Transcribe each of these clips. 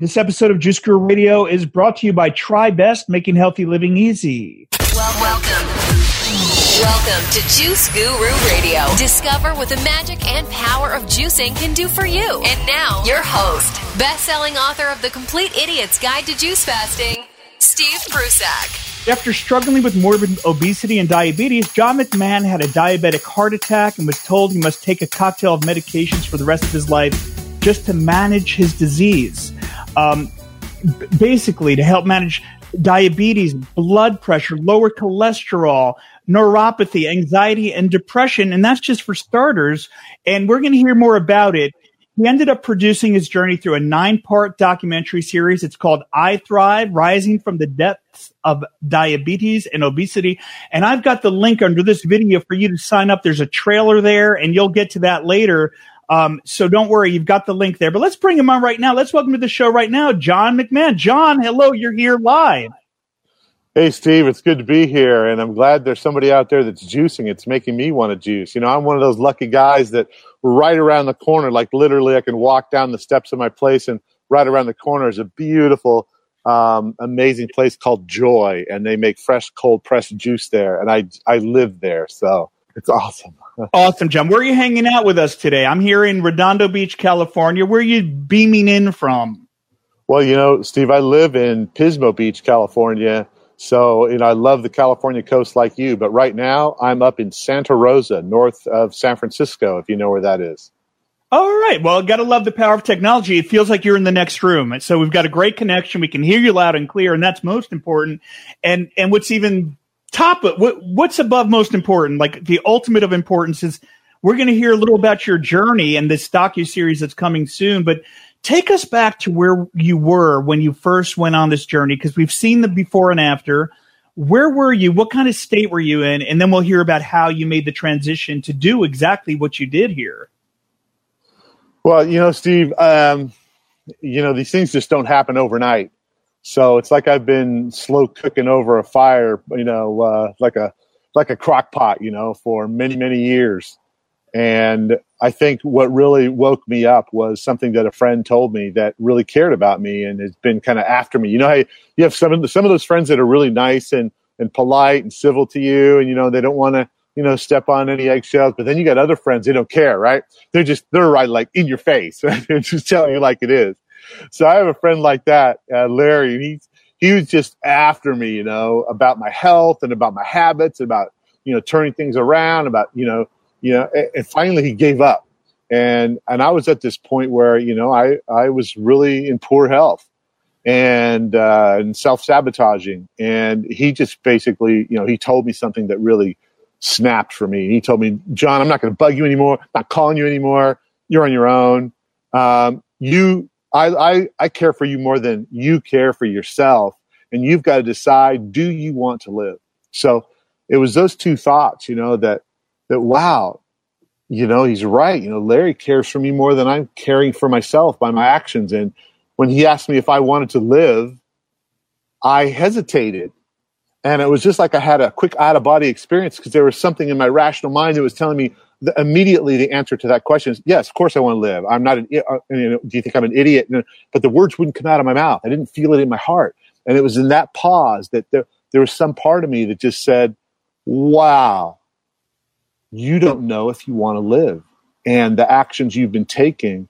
This episode of Juice Guru Radio is brought to you by Tribest, making healthy living easy. Well, welcome. Welcome to Juice Guru Radio. Discover what the magic and power of juicing can do for you. And now, your host, best-selling author of The Complete Idiot's Guide to Juice Fasting, Steve Prussack. After struggling with morbid obesity and diabetes, Jon McMahon had a diabetic heart attack and was told he must take a cocktail of medications for the rest of his life just to manage his disease um, basically to help manage diabetes, blood pressure, lower cholesterol, neuropathy, anxiety, and depression. And that's just for starters. And we're going to hear more about it. He ended up producing his journey through a nine part documentary series. It's called I Thrive Rising from the Depths of Diabetes and Obesity. And I've got the link under this video for you to sign up. There's a trailer there, and you'll get to that later. Um, so don't worry, you've got the link there. But let's bring him on right now. Let's welcome to the show right now, Jon McMahon. John, hello, you're here live. Hey, Steve, it's good to be here. And I'm glad there's somebody out there that's juicing. It's making me want to juice. You know, I'm one of those lucky guys that right around the corner, like literally, I can walk down the steps of my place, and right around the corner is a beautiful, um, amazing place called Joy. And they make fresh, cold pressed juice there. And I, I live there. So it's awesome. Awesome, John. Where are you hanging out with us today? I'm here in Redondo Beach, California. Where are you beaming in from? Well, you know, Steve, I live in Pismo Beach, California. So, you know, I love the California coast like you, but right now I'm up in Santa Rosa, north of San Francisco, if you know where that is. All right. Well, got to love the power of technology. It feels like you're in the next room. So we've got a great connection. We can hear you loud and clear, and that's most important. And and what's even top of what, what's above most important? Like the ultimate of importance is we're going to hear a little about your journey and this docu series that's coming soon but take us back to where you were when you first went on this journey because we've seen the before and after. Where were you? What kind of state were you in? And then we'll hear about how you made the transition to do exactly what you did here. Well you know steve um, you know these things just don't happen overnight so it's like I've been slow cooking over a fire, you know, uh, like a like a crock pot, you know, for many many years. And I think what really woke me up was something that a friend told me that really cared about me and has been kind of after me. You know, hey, you have some of the, some of those friends that are really nice and and polite and civil to you, and you know they don't want to you know step on any eggshells. But then you got other friends they don't care, right? They're just they're right like in your face, they're just telling you like it is so I have a friend like that, uh, Larry, and he's he was just after me, you know, about my health and about my habits, about you know turning things around, about you know, you know, and, and finally he gave up, and and I was at this point where you know I I was really in poor health and uh, and self sabotaging, and he just basically you know he told me something that really snapped for me. He told me, John, I'm not going to bug you anymore. I'm not calling you anymore. You're on your own. Um, you I, I, I care for you more than you care for yourself. And you've got to decide, do you want to live? So it was those two thoughts, you know, that, that, wow, you know, he's right. You know, Larry cares for me more than I'm caring for myself by my actions. And when he asked me if I wanted to live, I hesitated. And it was just like I had a quick out of body experience because there was something in my rational mind that was telling me, the, immediately the answer to that question is yes, of course I want to live. I'm not an, uh, you know, do you think I'm an idiot? But the words wouldn't come out of my mouth. I didn't feel it in my heart. And it was in that pause that there, there was some part of me that just said, wow, you don't know if you want to live. And the actions you've been taking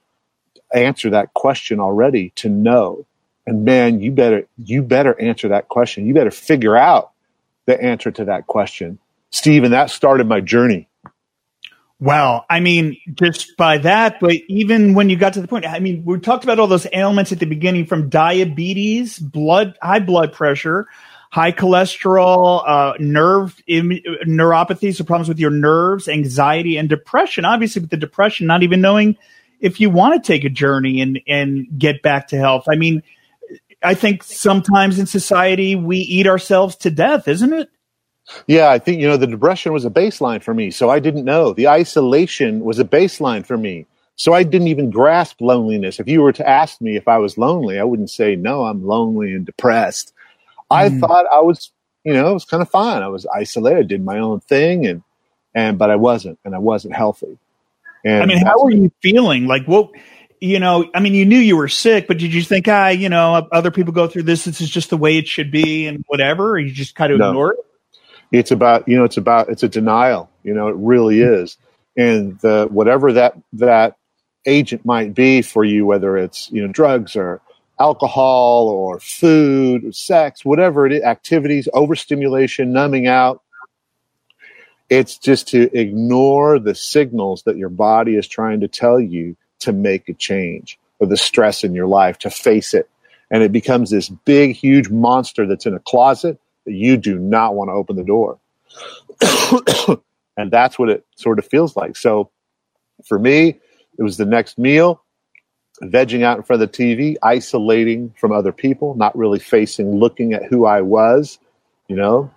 answer that question already to know. And man, you better, you better answer that question. You better figure out the answer to that question. Steve, and that started my journey Well, I mean, just by that, but even when you got to the point, I mean, we talked about all those ailments at the beginning from diabetes, blood, high blood pressure, high cholesterol, uh, nerve, Im- neuropathy, so problems with your nerves, anxiety, and depression. Obviously, with the depression, not even knowing if you want to take a journey and, and get back to health. I mean, I think sometimes in society we eat ourselves to death, isn't it? Yeah, I think, you know, the depression was a baseline for me. So I didn't know. The isolation was a baseline for me. So I didn't even grasp loneliness. If you were to ask me if I was lonely, I wouldn't say, no, I'm lonely and depressed. I Mm. thought I was, you know, it was kind of fine. I was isolated, did my own thing and, and, but I wasn't, and I wasn't healthy. And I mean, how were you feeling? Like, what? you know, I mean, you knew you were sick, but did you think, ah, you know, other people go through this. This is just the way it should be, and whatever. Or you just kind of no. ignore it. It's about, you know, it's about, it's a denial. You know, it really mm-hmm. is, and the whatever that that agent might be for you, whether it's you know drugs or alcohol or food or sex, whatever it is, activities, overstimulation, numbing out. It's just to ignore the signals that your body is trying to tell you to make a change or the stress in your life, to face it. And it becomes this big, huge monster that's in a closet you do not want to open the door. and that's what it sort of feels like. So for me, it was the next meal vegging out in front of the TV, isolating from other people, not really facing, looking at who I was, you know,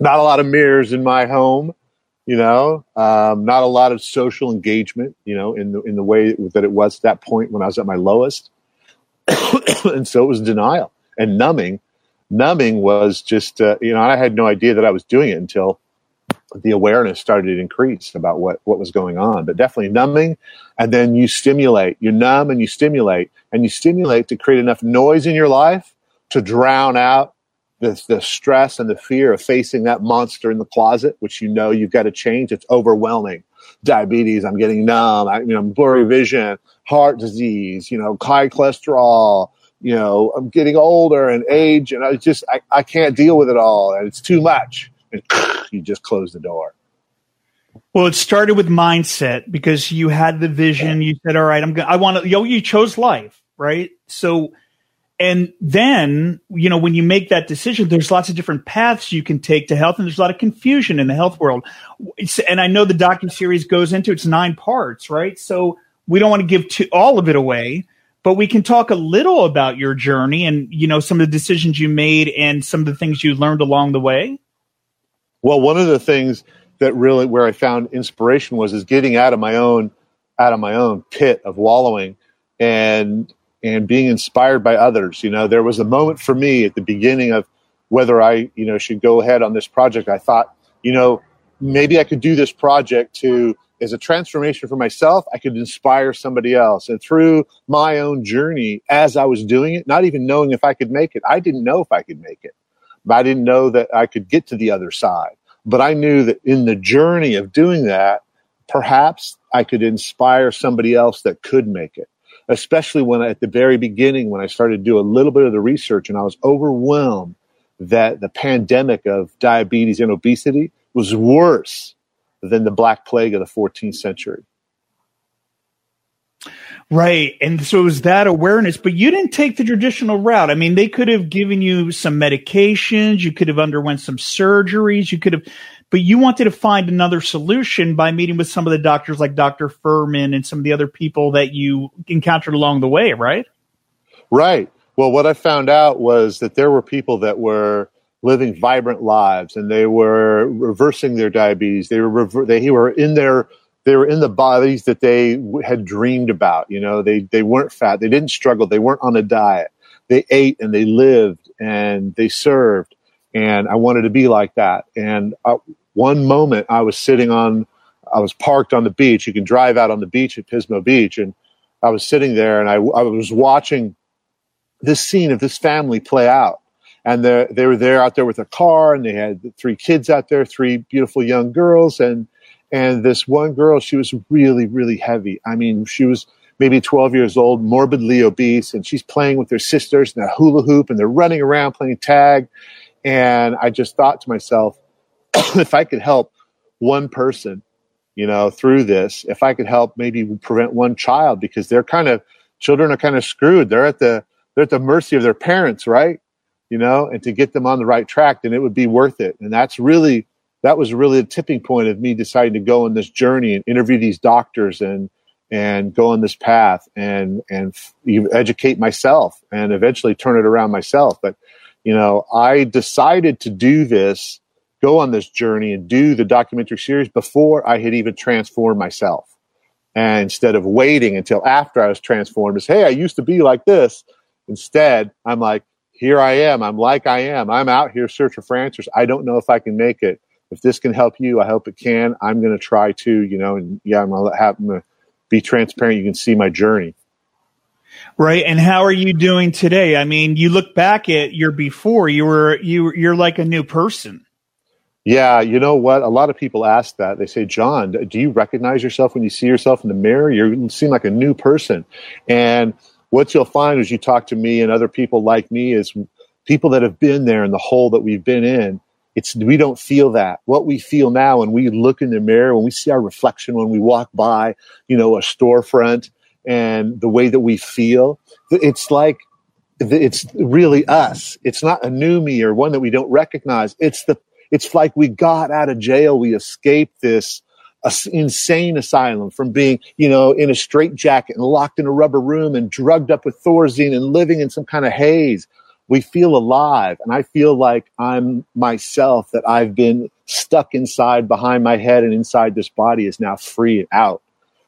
not a lot of mirrors in my home, you know, um, not a lot of social engagement, you know, in the, in the way that it was at that point when I was at my lowest. and so it was denial and numbing. Numbing was just, uh, you know, I had no idea that I was doing it until the awareness started to increase about what, what was going on. But definitely numbing, and then you stimulate. You numb and you stimulate, and you stimulate to create enough noise in your life to drown out the, the stress and the fear of facing that monster in the closet, which you know you've got to change. It's overwhelming. Diabetes, I'm getting numb, I, you know, blurry vision, heart disease, you know, high cholesterol, you know, I'm getting older and age, and I just, I, I can't deal with it all, and it's too much and you just close the door. Well, it started with mindset because you had the vision. You said, "All right, I'm gonna I want to." You know, you chose life, right? So, and then you know when you make that decision, there's lots of different paths you can take to health, and there's a lot of confusion in the health world. It's, and I know the docu series goes into it's nine parts, right? So we don't want to give to, all of it away, but we can talk a little about your journey and you know some of the decisions you made and some of the things you learned along the way. Well, one of the things that really where I found inspiration was is getting out of my own out of my own pit of wallowing and and being inspired by others. You know, there was a moment for me at the beginning of whether I, you know, should go ahead on this project. I thought, you know, maybe I could do this project to as a transformation for myself, I could inspire somebody else. And through my own journey as I was doing it, not even knowing if I could make it, I didn't know if I could make it. I didn't know that I could get to the other side. But I knew that in the journey of doing that, perhaps I could inspire somebody else that could make it. Especially when at the very beginning, when I started to do a little bit of the research and I was overwhelmed that the pandemic of diabetes and obesity was worse than the Black Plague of the 14th century. Right. And so it was that awareness, but you didn't take the traditional route. I mean, they could have given you some medications, you could have underwent some surgeries, you could have, but you wanted to find another solution by meeting with some of the doctors like Dr. Fuhrman and some of the other people that you encountered along the way, right? Right. Well, what I found out was that there were people that were living vibrant lives and they were reversing their diabetes. They were, rever- they were in their they were in the bodies that they had dreamed about. You know, they they weren't fat, they didn't struggle, they weren't on a diet. They ate and they lived and they served. And I wanted to be like that. And uh, one moment, I was sitting on, I was parked on the beach. You can drive out on the beach at Pismo Beach, and I was sitting there and I, I was watching this scene of this family play out. And they were there out there with a car, and they had three kids out there, three beautiful young girls, and and this one girl, she was really, really heavy. I mean, she was maybe 12 years old, morbidly obese, and she's playing with her sisters in a hula hoop and they're running around playing tag. And I just thought to myself, if I could help one person, you know, through this, if I could help maybe prevent one child because they're kind of children are kind of screwed. They're at the they're at the mercy of their parents, right? You know, and to get them on the right track, then it would be worth it. And that's really that was really a tipping point of me deciding to go on this journey and interview these doctors and and go on this path and and educate myself and eventually turn it around myself. But you know i decided to do this go on this journey and do the documentary series before i had even transformed myself. And instead of waiting until after i was transformed is hey i used to be like this. Instead i'm like here i am i'm like i am i'm out here searching for answers i don't know if i can make it if this can help you, I hope it can. I'm going to try to, you know, and yeah, I'm going to have, I'm going to be transparent. You can see my journey. Right. And how are you doing today? I mean, you look back at your before, you were you you're like a new person. Yeah, you know what? A lot of people ask that. They say, "John, do you recognize yourself when you see yourself in the mirror? You seem like a new person." And what you'll find as you talk to me and other people like me is people that have been there in the hole that we've been in. It's we don't feel that. What we feel now when we look in the mirror, when we see our reflection, when we walk by, you know, a storefront, and the way that we feel. It's like it's really us. It's not a new me or one that we don't recognize. It's the it's like we got out of jail. We escaped this uh, insane asylum from being, you know, in a straitjacket and locked in a rubber room and drugged up with Thorazine and living in some kind of haze. We feel alive. And I feel like I'm myself that I've been stuck inside behind my head and inside this body is now free and out.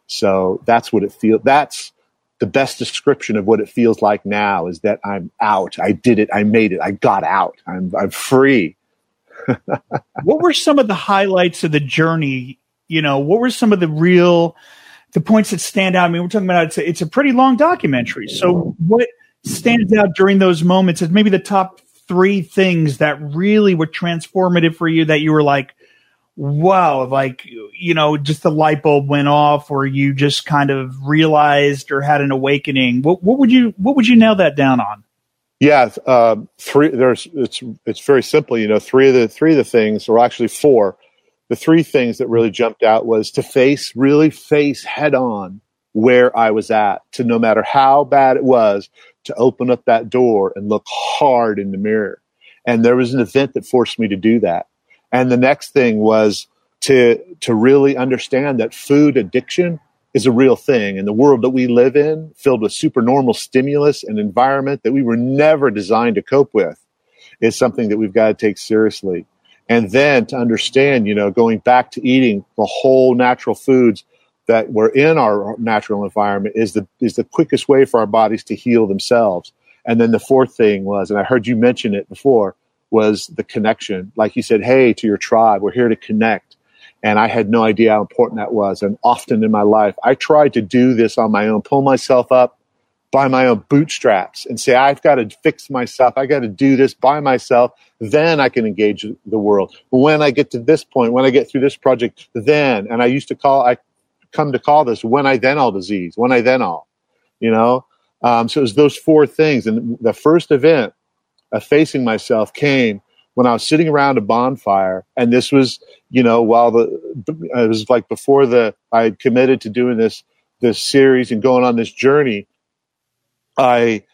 So that's what it feels. That's the best description of what it feels like now is that I'm out. I did it. I made it. I got out. I'm, I'm free. what were some of the highlights of the journey? You know, what were some of the real, the points that stand out? I mean, we're talking about it's a, it's a pretty long documentary. So what stands out during those moments is maybe the top three things that really were transformative for you that you were like, wow, like, you know, just the light bulb went off or you just kind of realized or had an awakening? What, what would you, what would you nail that down on? Yeah, uh, three. There's it's it's very simple. You know, three of the three of the things, or actually four. The three things that really jumped out was to face, really face head on where I was at. To no matter how bad it was, to open up that door and look hard in the mirror. And there was an event that forced me to do that. And the next thing was to to really understand that food addiction is a real thing in the world that we live in, filled with supernormal stimulus and environment that we were never designed to cope with, is something that we've got to take seriously. And then to understand, you know, going back to eating the whole natural foods that were in our natural environment is the is the quickest way for our bodies to heal themselves. And then the fourth thing was, and I heard you mention it before, was the connection. Like you said, hey, to your tribe, we're here to connect. And I had no idea how important that was. And often in my life, I tried to do this on my own, pull myself up by my own bootstraps and say, I've got to fix myself. I got to do this by myself. Then I can engage the world. When I get to this point, when I get through this project, then, and I used to call, I come to call this when I then all disease, when I then all, you know? Um, so it was those four things. And the first event of facing myself came when I was sitting around a bonfire, and this was, you know, while the it was like before the I had committed to doing this this series and going on this journey. I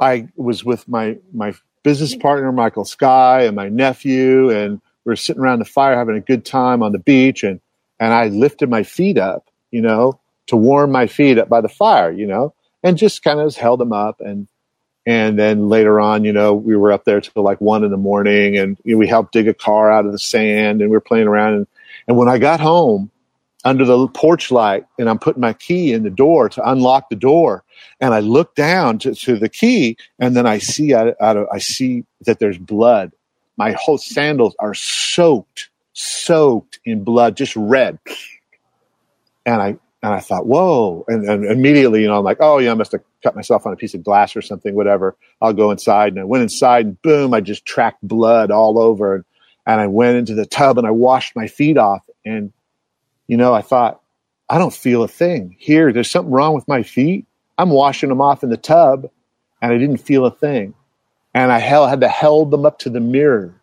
I was with my my business partner Michael Sky and my nephew, and we were sitting around the fire having a good time on the beach, and and I lifted my feet up, you know, to warm my feet up by the fire, you know, and just kind of held them up and and then later on, you know, we were up there till like one in the morning and you know, we helped dig a car out of the sand and we were playing around. And, and when I got home under the porch light and I'm putting my key in the door to unlock the door and I look down to, to the key and then I see out, out of, I see that there's blood. My whole sandals are soaked, soaked in blood, just red. And I, and I thought, whoa. And, and immediately, you know, I'm like, oh, yeah, I must have cut myself on a piece of glass or something, whatever. I'll go inside. And I went inside and boom, I just tracked blood all over. And, and I went into the tub and I washed my feet off. And, you know, I thought, I don't feel a thing here. There's something wrong with my feet. I'm washing them off in the tub and I didn't feel a thing. And I had to held them up to the mirror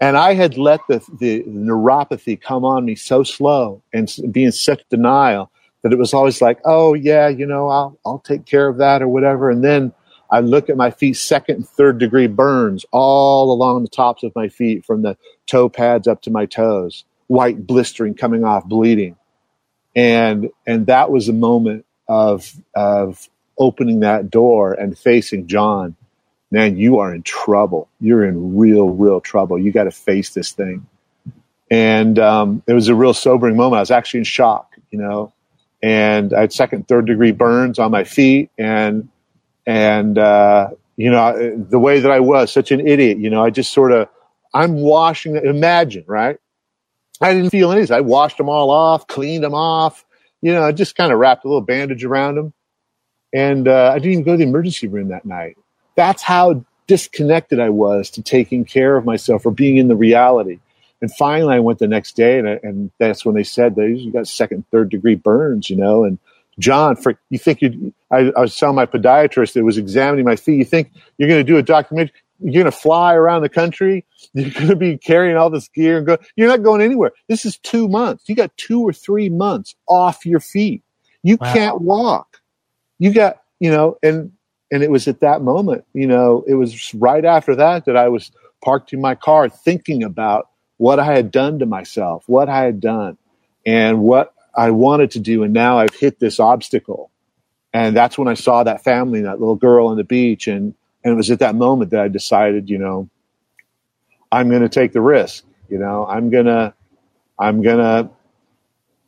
and I had let the, the neuropathy come on me so slow and be in such denial that it was always like, oh, yeah, you know, I'll, I'll take care of that or whatever. And then I look at my feet, second and third degree burns all along the tops of my feet from the toe pads up to my toes, white blistering coming off, bleeding. And, and that was a moment of, of opening that door and facing John man, you are in trouble. You're in real, real trouble. You got to face this thing. And um, it was a real sobering moment. I was actually in shock, you know, and I had second, third degree burns on my feet, and and uh, you know the way that I was, such an idiot. You know, I just sort of I'm washing. Imagine, right? I didn't feel anything. I washed them all off, cleaned them off. You know, I just kind of wrapped a little bandage around them and uh, I didn't even go to the emergency room that night. That's how disconnected I was to taking care of myself or being in the reality. And finally, I went the next day, and, and that's when they said that you got second, third degree burns, you know. And John, for you think you, I, I was telling my podiatrist that was examining my feet. You think you're going to do a documentary? You're going to fly around the country. You're going to be carrying all this gear and go. You're not going anywhere. This is two months. You got two or three months off your feet. You wow. can't walk. You got, you know, and and it was at that moment, you know, it was right after that that I was parked in my car thinking about what I had done to myself, what I had done, and what I wanted to do. And now I've hit this obstacle. And that's when I saw that family, that little girl on the beach. And, and it was at that moment that I decided, you know, I'm going to take the risk. You know, I'm going to, I'm going to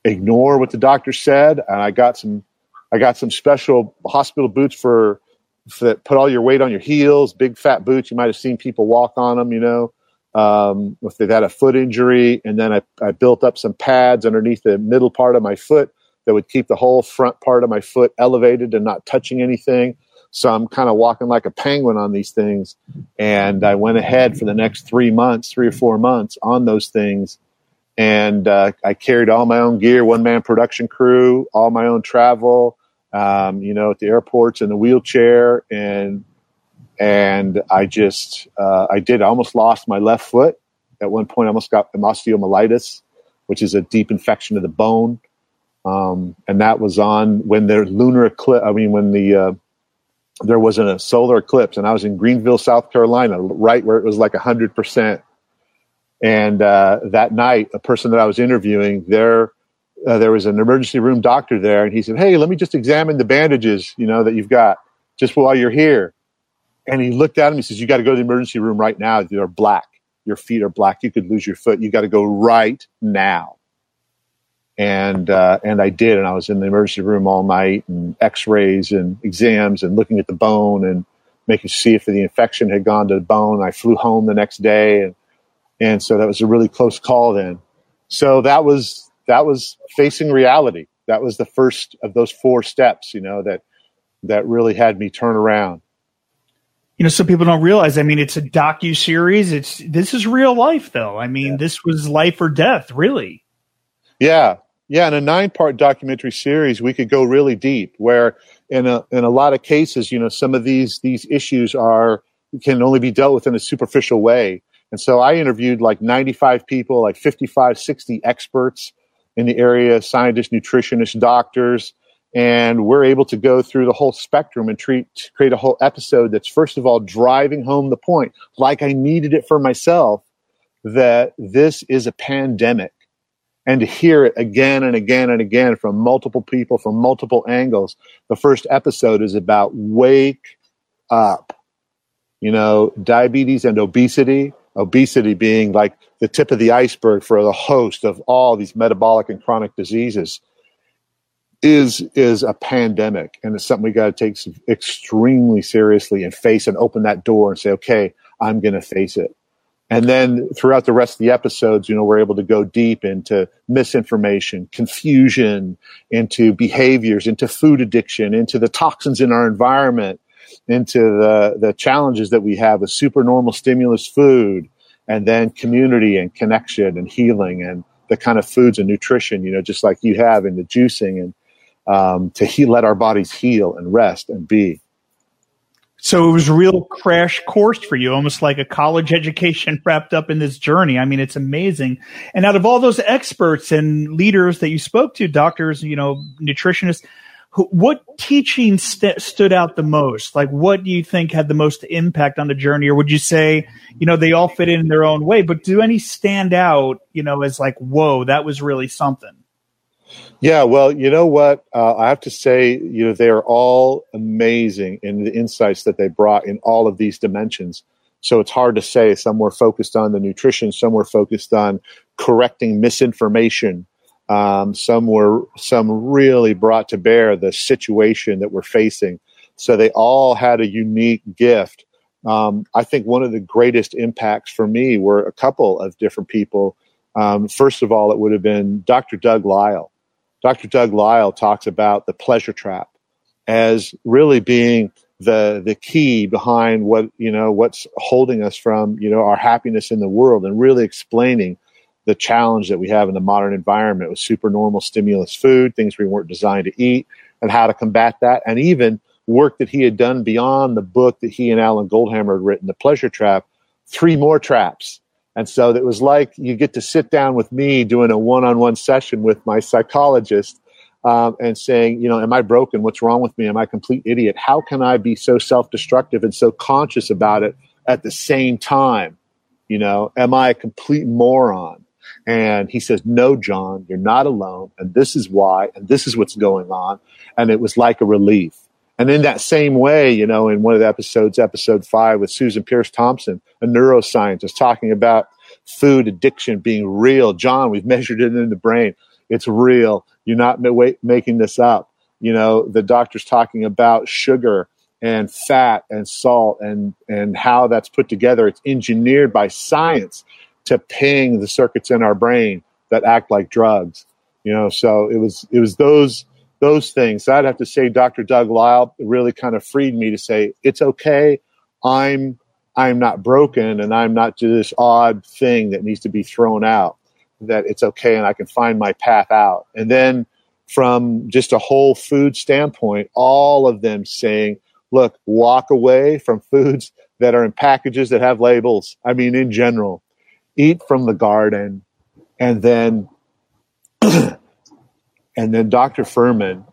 ignore what the doctor said. And I got some, I got some special hospital boots for, for that put all your weight on your heels, big fat boots. You might have seen people walk on them, you know um, if they've had a foot injury. And then I, I built up some pads underneath the middle part of my foot that would keep the whole front part of my foot elevated and not touching anything. So I'm kind of walking like a penguin on these things. And I went ahead for the next three months, three or four months on those things. And uh, I carried all my own gear, one man production crew, all my own travel, um, you know, at the airports in the wheelchair. And and I just uh, I did I almost lost my left foot at one point. I almost got osteomyelitis, which is a deep infection of the bone, um, and that was on when the lunar eclipse. I mean, when the uh, there was a solar eclipse, and I was in Greenville, South Carolina, right where it was like hundred percent. And uh, that night, a person that I was interviewing there. Uh, there was an emergency room doctor there, and he said, "Hey, let me just examine the bandages, you know, that you've got, just while you're here." And he looked at him. He says, "You got to go to the emergency room right now. You're black. Your feet are black. You could lose your foot. You got to go right now." And uh, and I did, and I was in the emergency room all night, and X-rays and exams, and looking at the bone and making see if the infection had gone to the bone. I flew home the next day, and and so that was a really close call. Then, so that was that was facing reality. That was the first of those four steps, you know, that that really had me turn around you know, some people don't realize. I mean, it's a docu series. It's this is real life, though. I mean, yeah. this was life or death, really. Yeah, yeah. In a nine-part documentary series, we could go really deep. Where in a in a lot of cases, you know, some of these these issues are can only be dealt with in a superficial way. And so I interviewed like 95 people, like 55, 60 experts in the area, scientists, nutritionists, doctors, and we're able to go through the whole spectrum and treat, create a whole episode that's first of all driving home the point like i needed it for myself that this is a pandemic and to hear it again and again and again from multiple people from multiple angles. The first episode is about wake up you know diabetes and obesity. Obesity being like the tip of the iceberg for the host of all these metabolic and chronic diseases is is a pandemic. And it's something we got to take extremely seriously and face and open that door and say okay i'm going to face it and then throughout the rest of the episodes you know we're able to go deep into misinformation confusion into behaviors into food addiction into the toxins in our environment into the the challenges that we have with supernormal stimulus food and then community and connection and healing and the kind of foods and nutrition you know just like you have in the juicing and um, to he- let our bodies heal and rest and be. So it was real crash course for you, almost like a college education wrapped up in this journey. I mean, it's amazing. And out of all those experts and leaders that you spoke to, doctors, you know, nutritionists, what teaching st- stood out the most? Like, what do you think had the most impact on the journey? Or would you say, you know, they all fit in their own way, but do any stand out, you know, as like, whoa, that was really something? Yeah, well, you know what? Uh, I have to say, you know, they are all amazing in the insights that they brought in all of these dimensions. So it's hard to say. Some were focused on the nutrition, some were focused on correcting misinformation. Um, some were some really brought to bear the situation that we're facing. So they all had a unique gift. Um, I think one of the greatest impacts for me were a couple of different people. Um, first of all, it would have been Dr. Doug Lisle. Dr. Doug Lisle talks about the pleasure trap as really being the the key behind what you know what's holding us from you know our happiness in the world and really explaining the challenge that we have in the modern environment with supernormal stimulus food things we weren't designed to eat and how to combat that and even work that he had done beyond the book that he and Alan Goldhamer had written the pleasure trap three more traps and so it was like you get to sit down with me doing a one-on-one session with my psychologist um, and saying, you know, am I broken? What's wrong with me? Am I a complete idiot? How can I be so self destructive and so conscious about it at the same time? You know, am I a complete moron? And he says, No, John, you're not alone. And this is why. And this is what's going on. And it was like a relief. And in that same way, you know, in one of the episodes, episode five with Susan Peirce Thompson, a neuroscientist talking about food addiction being real. John, we've measured it in the brain. It's real. You're not making this up. You know, the doctor's talking about sugar and fat and salt and, and how that's put together. It's engineered by science to ping the circuits in our brain that act like drugs. You know, so it was it was those those things. I'd have to say Dr. Doug Lisle really kind of freed me to say, it's okay. I'm I'm not broken and I'm not this odd thing that needs to be thrown out that it's okay and I can find my path out. And then from just a whole food standpoint, all of them saying, look, walk away from foods that are in packages that have labels. I mean, in general, eat from the garden. And then, and then Dr. Fuhrman,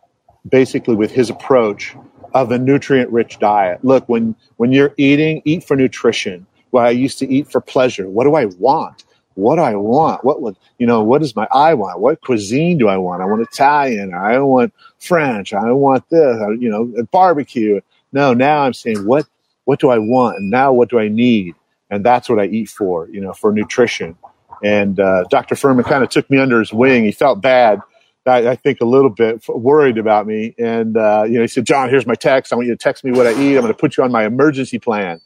basically with his approach of a nutrient rich diet. Look, when, when you're eating, eat for nutrition. Well, I used to eat for pleasure. What do I want? what do I want? What would, you know, what does my eye want? What cuisine do I want? I want Italian. I want French. I want this, you know, barbecue. No, now I'm saying, what, what do I want? And now what do I need? And that's what I eat for, you know, for nutrition. And uh, Dr. Fuhrman kind of took me under his wing. He felt bad. I, I think a little bit worried about me. And, uh, you know, he said, John, here's my text. I want you to text me what I eat. I'm going to put you on my emergency plan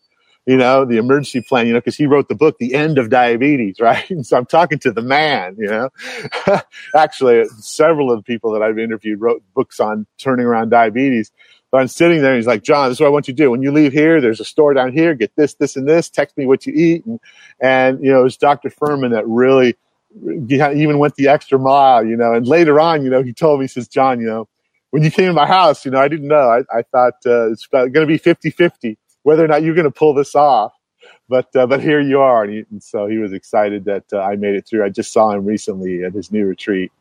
you know, the emergency plan, you know, because he wrote the book, The End of Diabetes, right? And so I'm talking to the man, you know. Actually, several of the people that I've interviewed wrote books on turning around diabetes. But I'm sitting there and he's like, John, this is what I want you to do. When you leave here, there's a store down here, get this, this, and this, text me what you eat. And, and you know, it was Dr. Fuhrman that really even went the extra mile, you know. And later on, you know, he told me, he says, John, you know, when you came to my house, you know, I didn't know. I, I thought uh, it's going to be 50 50 whether or not you're going to pull this off. But uh, but here you are, and, he, and, so he was excited that uh, I made it through. I just saw him recently at his new retreat.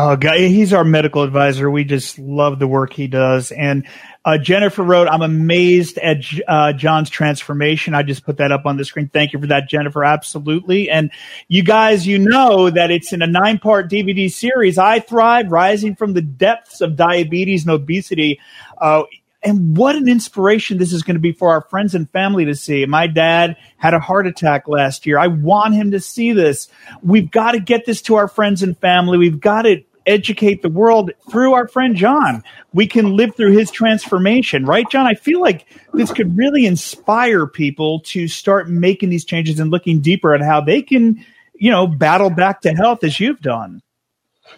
Oh, God, he's our medical advisor. We just love the work he does. And uh, Jennifer wrote, "I'm amazed at uh, John's transformation." I just put that up on the screen. Thank you for that, Jennifer. Absolutely. And you guys, you know that it's in a nine part DVD series. I Thrive: Rising from the Depths of Diabetes and Obesity. Uh, and what an inspiration this is going to be for our friends and family to see. My dad had a heart attack last year. I want him to see this. We've got to get this to our friends and family. We've got to educate the world through our friend John. We can live through his transformation, right, John? I feel like this could really inspire people to start making these changes and looking deeper at how they can, you know, battle back to health as you've done.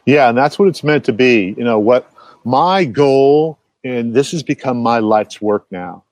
Yeah, and that's what it's meant to be. You know, what my goal and this has become my life's work now,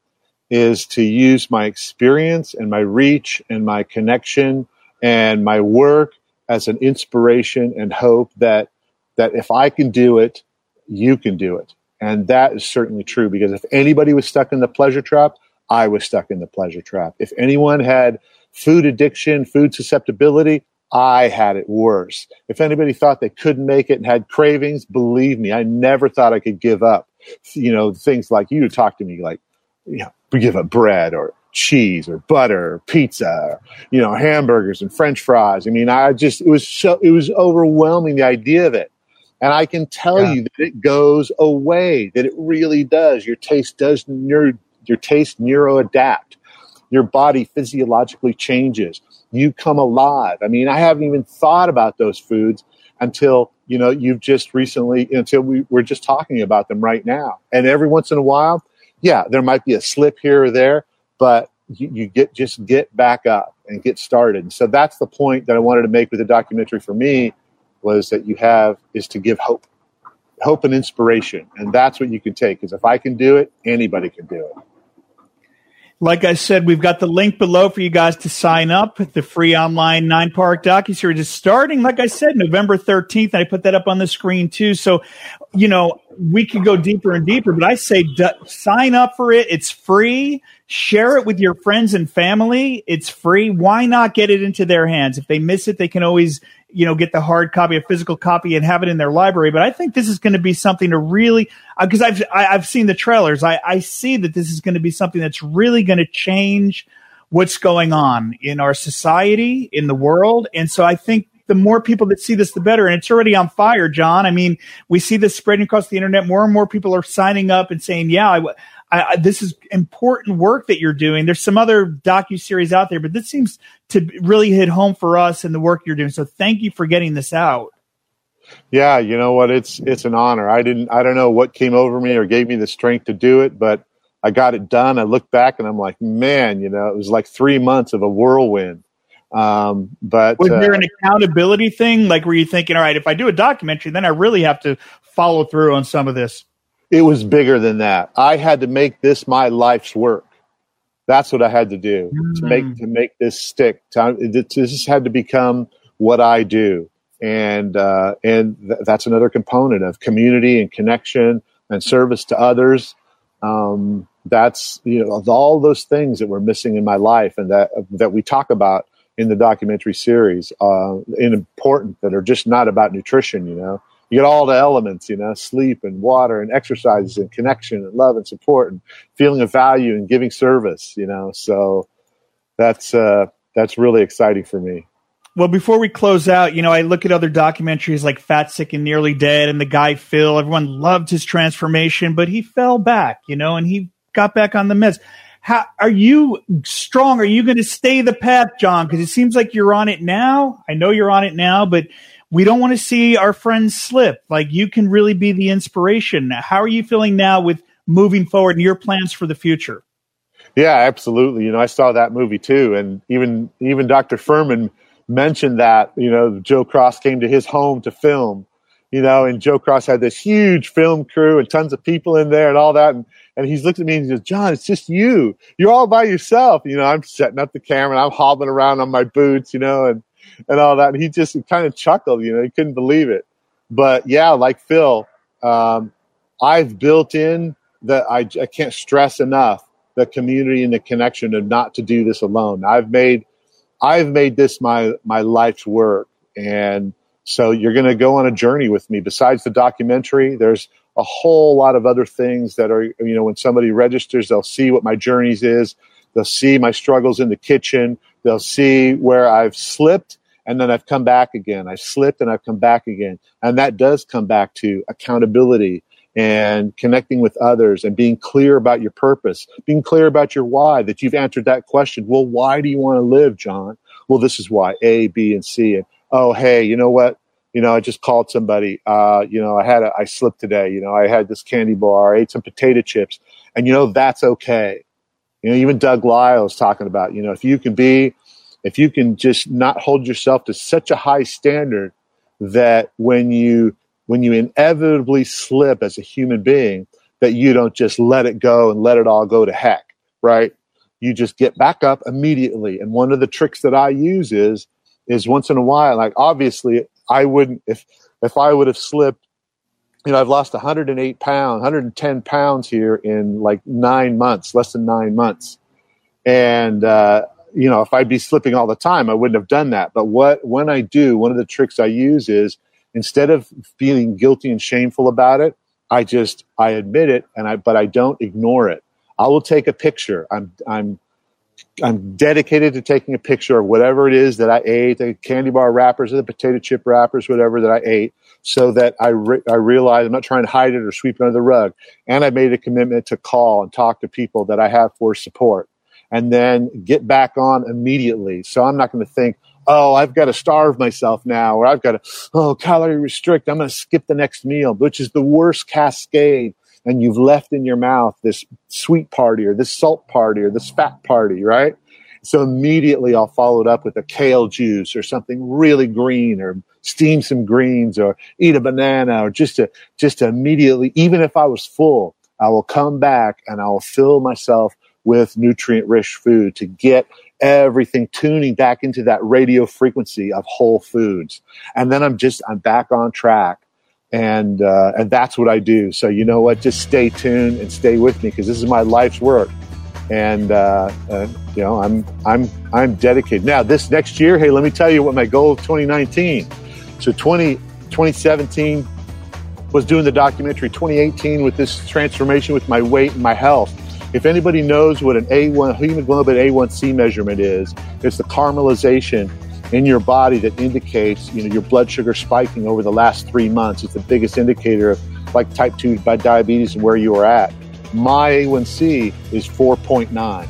is to use my experience and my reach and my connection and my work as an inspiration and hope that that if I can do it, you can do it. And that is certainly true because if anybody was stuck in the pleasure trap, I was stuck in the pleasure trap. If anyone had food addiction, food susceptibility, I had it worse. If anybody thought they couldn't make it and had cravings, believe me, I never thought I could give up. You know, things like you talk to me like, you know, we give up bread or cheese or butter or pizza, or, you know, hamburgers and french fries. I mean, I just, it was so, it was overwhelming the idea of it. And I can tell yeah. you that it goes away, that it really does. Your taste does, your, your taste neuro adapt. Your body physiologically changes you come alive. I mean, I haven't even thought about those foods until, you know, you've just recently, until we, we're just talking about them right now. And every once in a while, yeah, there might be a slip here or there, but you, you get, just get back up and get started. So that's the point that I wanted to make with the documentary for me was that you have is to give hope. hope and inspiration. And that's what you can take. Because if I can do it, anybody can do it. Like I said, we've got the link below for you guys to sign up. The free online nine part docu-series is starting, like I said, November 13th. I put that up on the screen too. So, you know, we could go deeper and deeper, but I say d- sign up for it. It's free. Share it with your friends and family. It's free. Why not get it into their hands? If they miss it, they can always you know, get the hard copy, a physical copy, and have it in their library. But I think this is going to be something to really, because uh, I've I, have i have seen the trailers. I, I see that this is going to be something that's really going to change what's going on in our society, in the world, and so I think the more people that see this, the better. And it's already on fire, John. I mean, we see this spreading across the internet. More and more people are signing up and saying, "Yeah, I, I, this is important work that you're doing. There's some other docu series out there, but this seems to really hit home for us and the work you're doing. So thank you for getting this out. Yeah, you know what? It's it's an honor. I didn't I don't know what came over me or gave me the strength to do it, but I got it done. I look back and I'm like, man, you know, it was like three months of a whirlwind. Um, but was there uh, an accountability thing? Like, were you thinking, all right, if I do a documentary, then I really have to follow through on some of this? It was bigger than that. I had to make this my life's work. That's what I had to do mm. to make to make this stick. To, this had to become what I do, and uh, and th- that's another component of community and connection and service to others. Um, that's you know all those things that were missing in my life, and that that we talk about in the documentary series, uh, and important that are just not about nutrition. You know, you get all the elements, you know, sleep and water and exercises and connection and love and support and feeling of value and giving service, you know. So that's uh, that's really exciting for me. Well, before we close out, you know, I look at other documentaries like Fat, Sick, and Nearly Dead and the guy Phil. Everyone loved his transformation, but he fell back, you know, and he got back on the meds. How are you strong? Are you going to stay the path, John? Because it seems like you're on it now. I know you're on it now, but we don't want to see our friends slip. Like you can really be the inspiration. How are you feeling now with moving forward and your plans for the future? Yeah, absolutely. You know, I saw that movie too, and even even Dr. Fuhrman mentioned that. You know, Joe Cross came to his home to film. You know, and Joe Cross had this huge film crew and tons of people in there and all that. And, and he's looked at me and he goes, John, it's just you. You're all by yourself. You know, I'm setting up the camera and I'm hobbling around on my boots, you know, and and all that. And he just kind of chuckled, you know, he couldn't believe it. But yeah, like Phil, um, I've built in that I, I can't stress enough the community and the connection of not to do this alone. I've made, I've made this my, my life's work. And so you're going to go on a journey with me. Besides the documentary, there's a whole lot of other things that are, you know, when somebody registers, they'll see what my journeys is. They'll see my struggles in the kitchen. They'll see where I've slipped and then I've come back again. I've slipped and I've come back again. And that does come back to accountability and connecting with others and being clear about your purpose, being clear about your why, that you've answered that question. Well, why do you want to live, John? Well, this is why A, B, and C. And oh, hey, you know what? You know, I just called somebody. Uh, you know, I had a, I slipped today. You know, I had this candy bar. I ate some potato chips, and you know that's okay. You know, even Doug Lisle's talking about. You know, if you can be if you can just not hold yourself to such a high standard that when you when you inevitably slip as a human being that you don't just let it go and let it all go to heck right? You just get back up immediately. And one of the tricks that i use is is once in a while like obviously i wouldn't if if i would have slipped you know i've lost 108 pounds 110 pounds here in like nine months less than nine months. And uh, you know, if I'd be slipping all the time, I wouldn't have done that. But what when I do, one of the tricks I use is instead of feeling guilty and shameful about it, I just I admit it and I but I don't ignore it. I will take a picture. I'm I'm I'm dedicated to taking a picture of whatever it is that I ate, the candy bar wrappers or the potato chip wrappers, whatever that I ate, so that I, re- I realize I'm not trying to hide it or sweep it under the rug. And I made a commitment to call and talk to people that I have for support and then get back on immediately. So I'm not going to think, oh, I've got to starve myself now, or I've got to, oh, calorie restrict. I'm going to skip the next meal, which is the worst cascade. And you've left in your mouth this sweet party or this salt party or this fat party, right? So immediately I'll follow it up with a kale juice or something really green or steam some greens or eat a banana or just to, just to immediately, even if I was full, I will come back and I will fill myself with nutrient rich food to get everything tuning back into that radio frequency of whole foods. And then I'm just, I'm back on track. And, uh, and that's what I do. So you know what? Just stay tuned and stay with me because this is my life's work. And, uh, uh, you know, I'm, I'm, I'm dedicated. Now this next year, hey, let me tell you what my goal of 2019. So 20, 2017 was doing the documentary 2018 with this transformation with my weight and my health if anybody knows what an A1 hemoglobin A1C measurement is, it's the caramelization in your body that indicates you know your blood sugar spiking over the last three months. It's the biggest indicator of like type 2 diabetes and where you are at. My A1C is 4.9,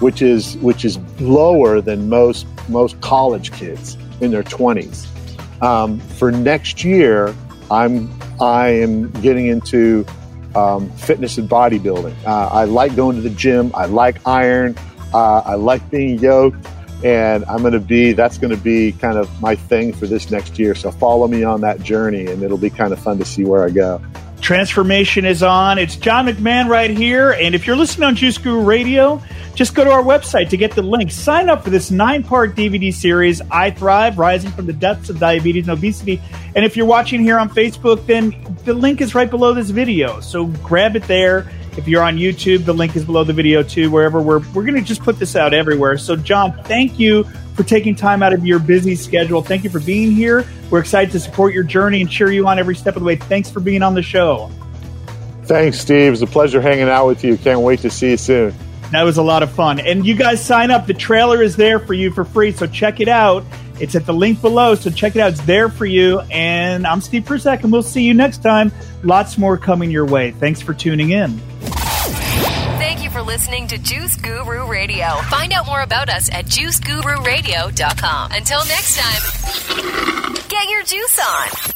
which is which is lower than most most college kids in their 20s. Um, for next year, I'm I am getting into um, fitness and bodybuilding. Uh, I like going to the gym. I like iron. Uh, I like being yoked. And I'm going to be, that's going to be kind of my thing for this next year. So follow me on that journey and it'll be kind of fun to see where I go. Transformation is on. It's Jon McMahon right here. And if you're listening on Juice Guru Radio, just go to our website to get the link. Sign up for this nine part DVD series, I Thrive Rising from the Depths of Diabetes and Obesity. And if you're watching here on Facebook, then the link is right below this video. So grab it there. If you're on YouTube, the link is below the video too, wherever we're, we're going to just put this out everywhere. So, John, thank you for taking time out of your busy schedule. Thank you for being here. We're excited to support your journey and cheer you on every step of the way. Thanks for being on the show. Thanks, Steve. It's a pleasure hanging out with you. Can't wait to see you soon. That was a lot of fun. And you guys sign up. The trailer is there for you for free. So check it out. It's at the link below. So check it out. It's there for you. And I'm Steve Prussack, and we'll see you next time. Lots more coming your way. Thanks for tuning in. For listening to Juice Guru Radio. Find out more about us at juicegururadio.com. Until next time, get your juice on.